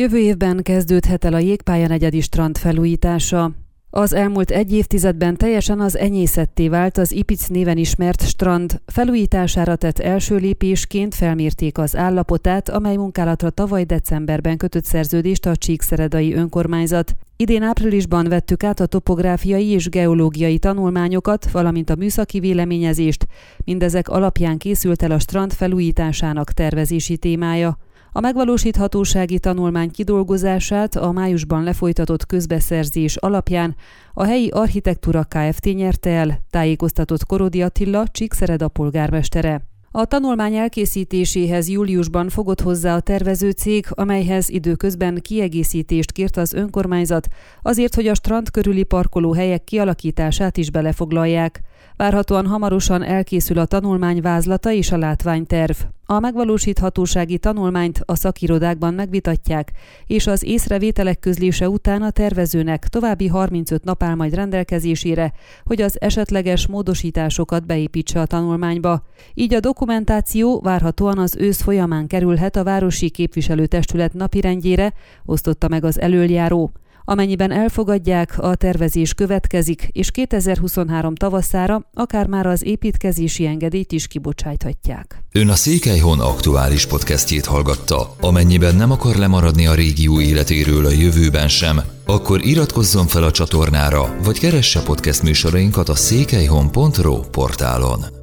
Jövő évben kezdődhet el a jégpálya negyedi strand felújítása. Az elmúlt egy évtizedben teljesen az enyészetté vált az Ipic néven ismert strand. Felújítására tett első lépésként felmérték az állapotát, amely munkálatra tavaly decemberben kötött szerződést a Csíkszeredai önkormányzat. Idén áprilisban vettük át a topográfiai és geológiai tanulmányokat, valamint a műszaki véleményezést. Mindezek alapján készült el a strand felújításának tervezési témája. A megvalósíthatósági tanulmány kidolgozását a májusban lefolytatott közbeszerzés alapján a helyi architektúra Kft. nyerte el, tájékoztatott Korodi Attila, Csíkszereda polgármestere. A tanulmány elkészítéséhez júliusban fogott hozzá a tervező cég, amelyhez időközben kiegészítést kért az önkormányzat, azért, hogy a strand körüli parkolóhelyek kialakítását is belefoglalják. Várhatóan hamarosan elkészül a tanulmány vázlata és a látványterv. A megvalósíthatósági tanulmányt a szakirodákban megvitatják, és az észrevételek közlése után a tervezőnek további 35 nap áll majd rendelkezésére, hogy az esetleges módosításokat beépítse a tanulmányba. Így a dokumentáció várhatóan az ősz folyamán kerülhet a Városi Képviselőtestület napirendjére, osztotta meg az előjáró. Amennyiben elfogadják, a tervezés következik, és 2023 tavaszára akár már az építkezési engedélyt is kibocsájthatják. Ön a Székelyhon aktuális podcastjét hallgatta. Amennyiben nem akar lemaradni a régió életéről a jövőben sem, akkor iratkozzon fel a csatornára, vagy keresse podcast műsorainkat a székelyhon.pro portálon.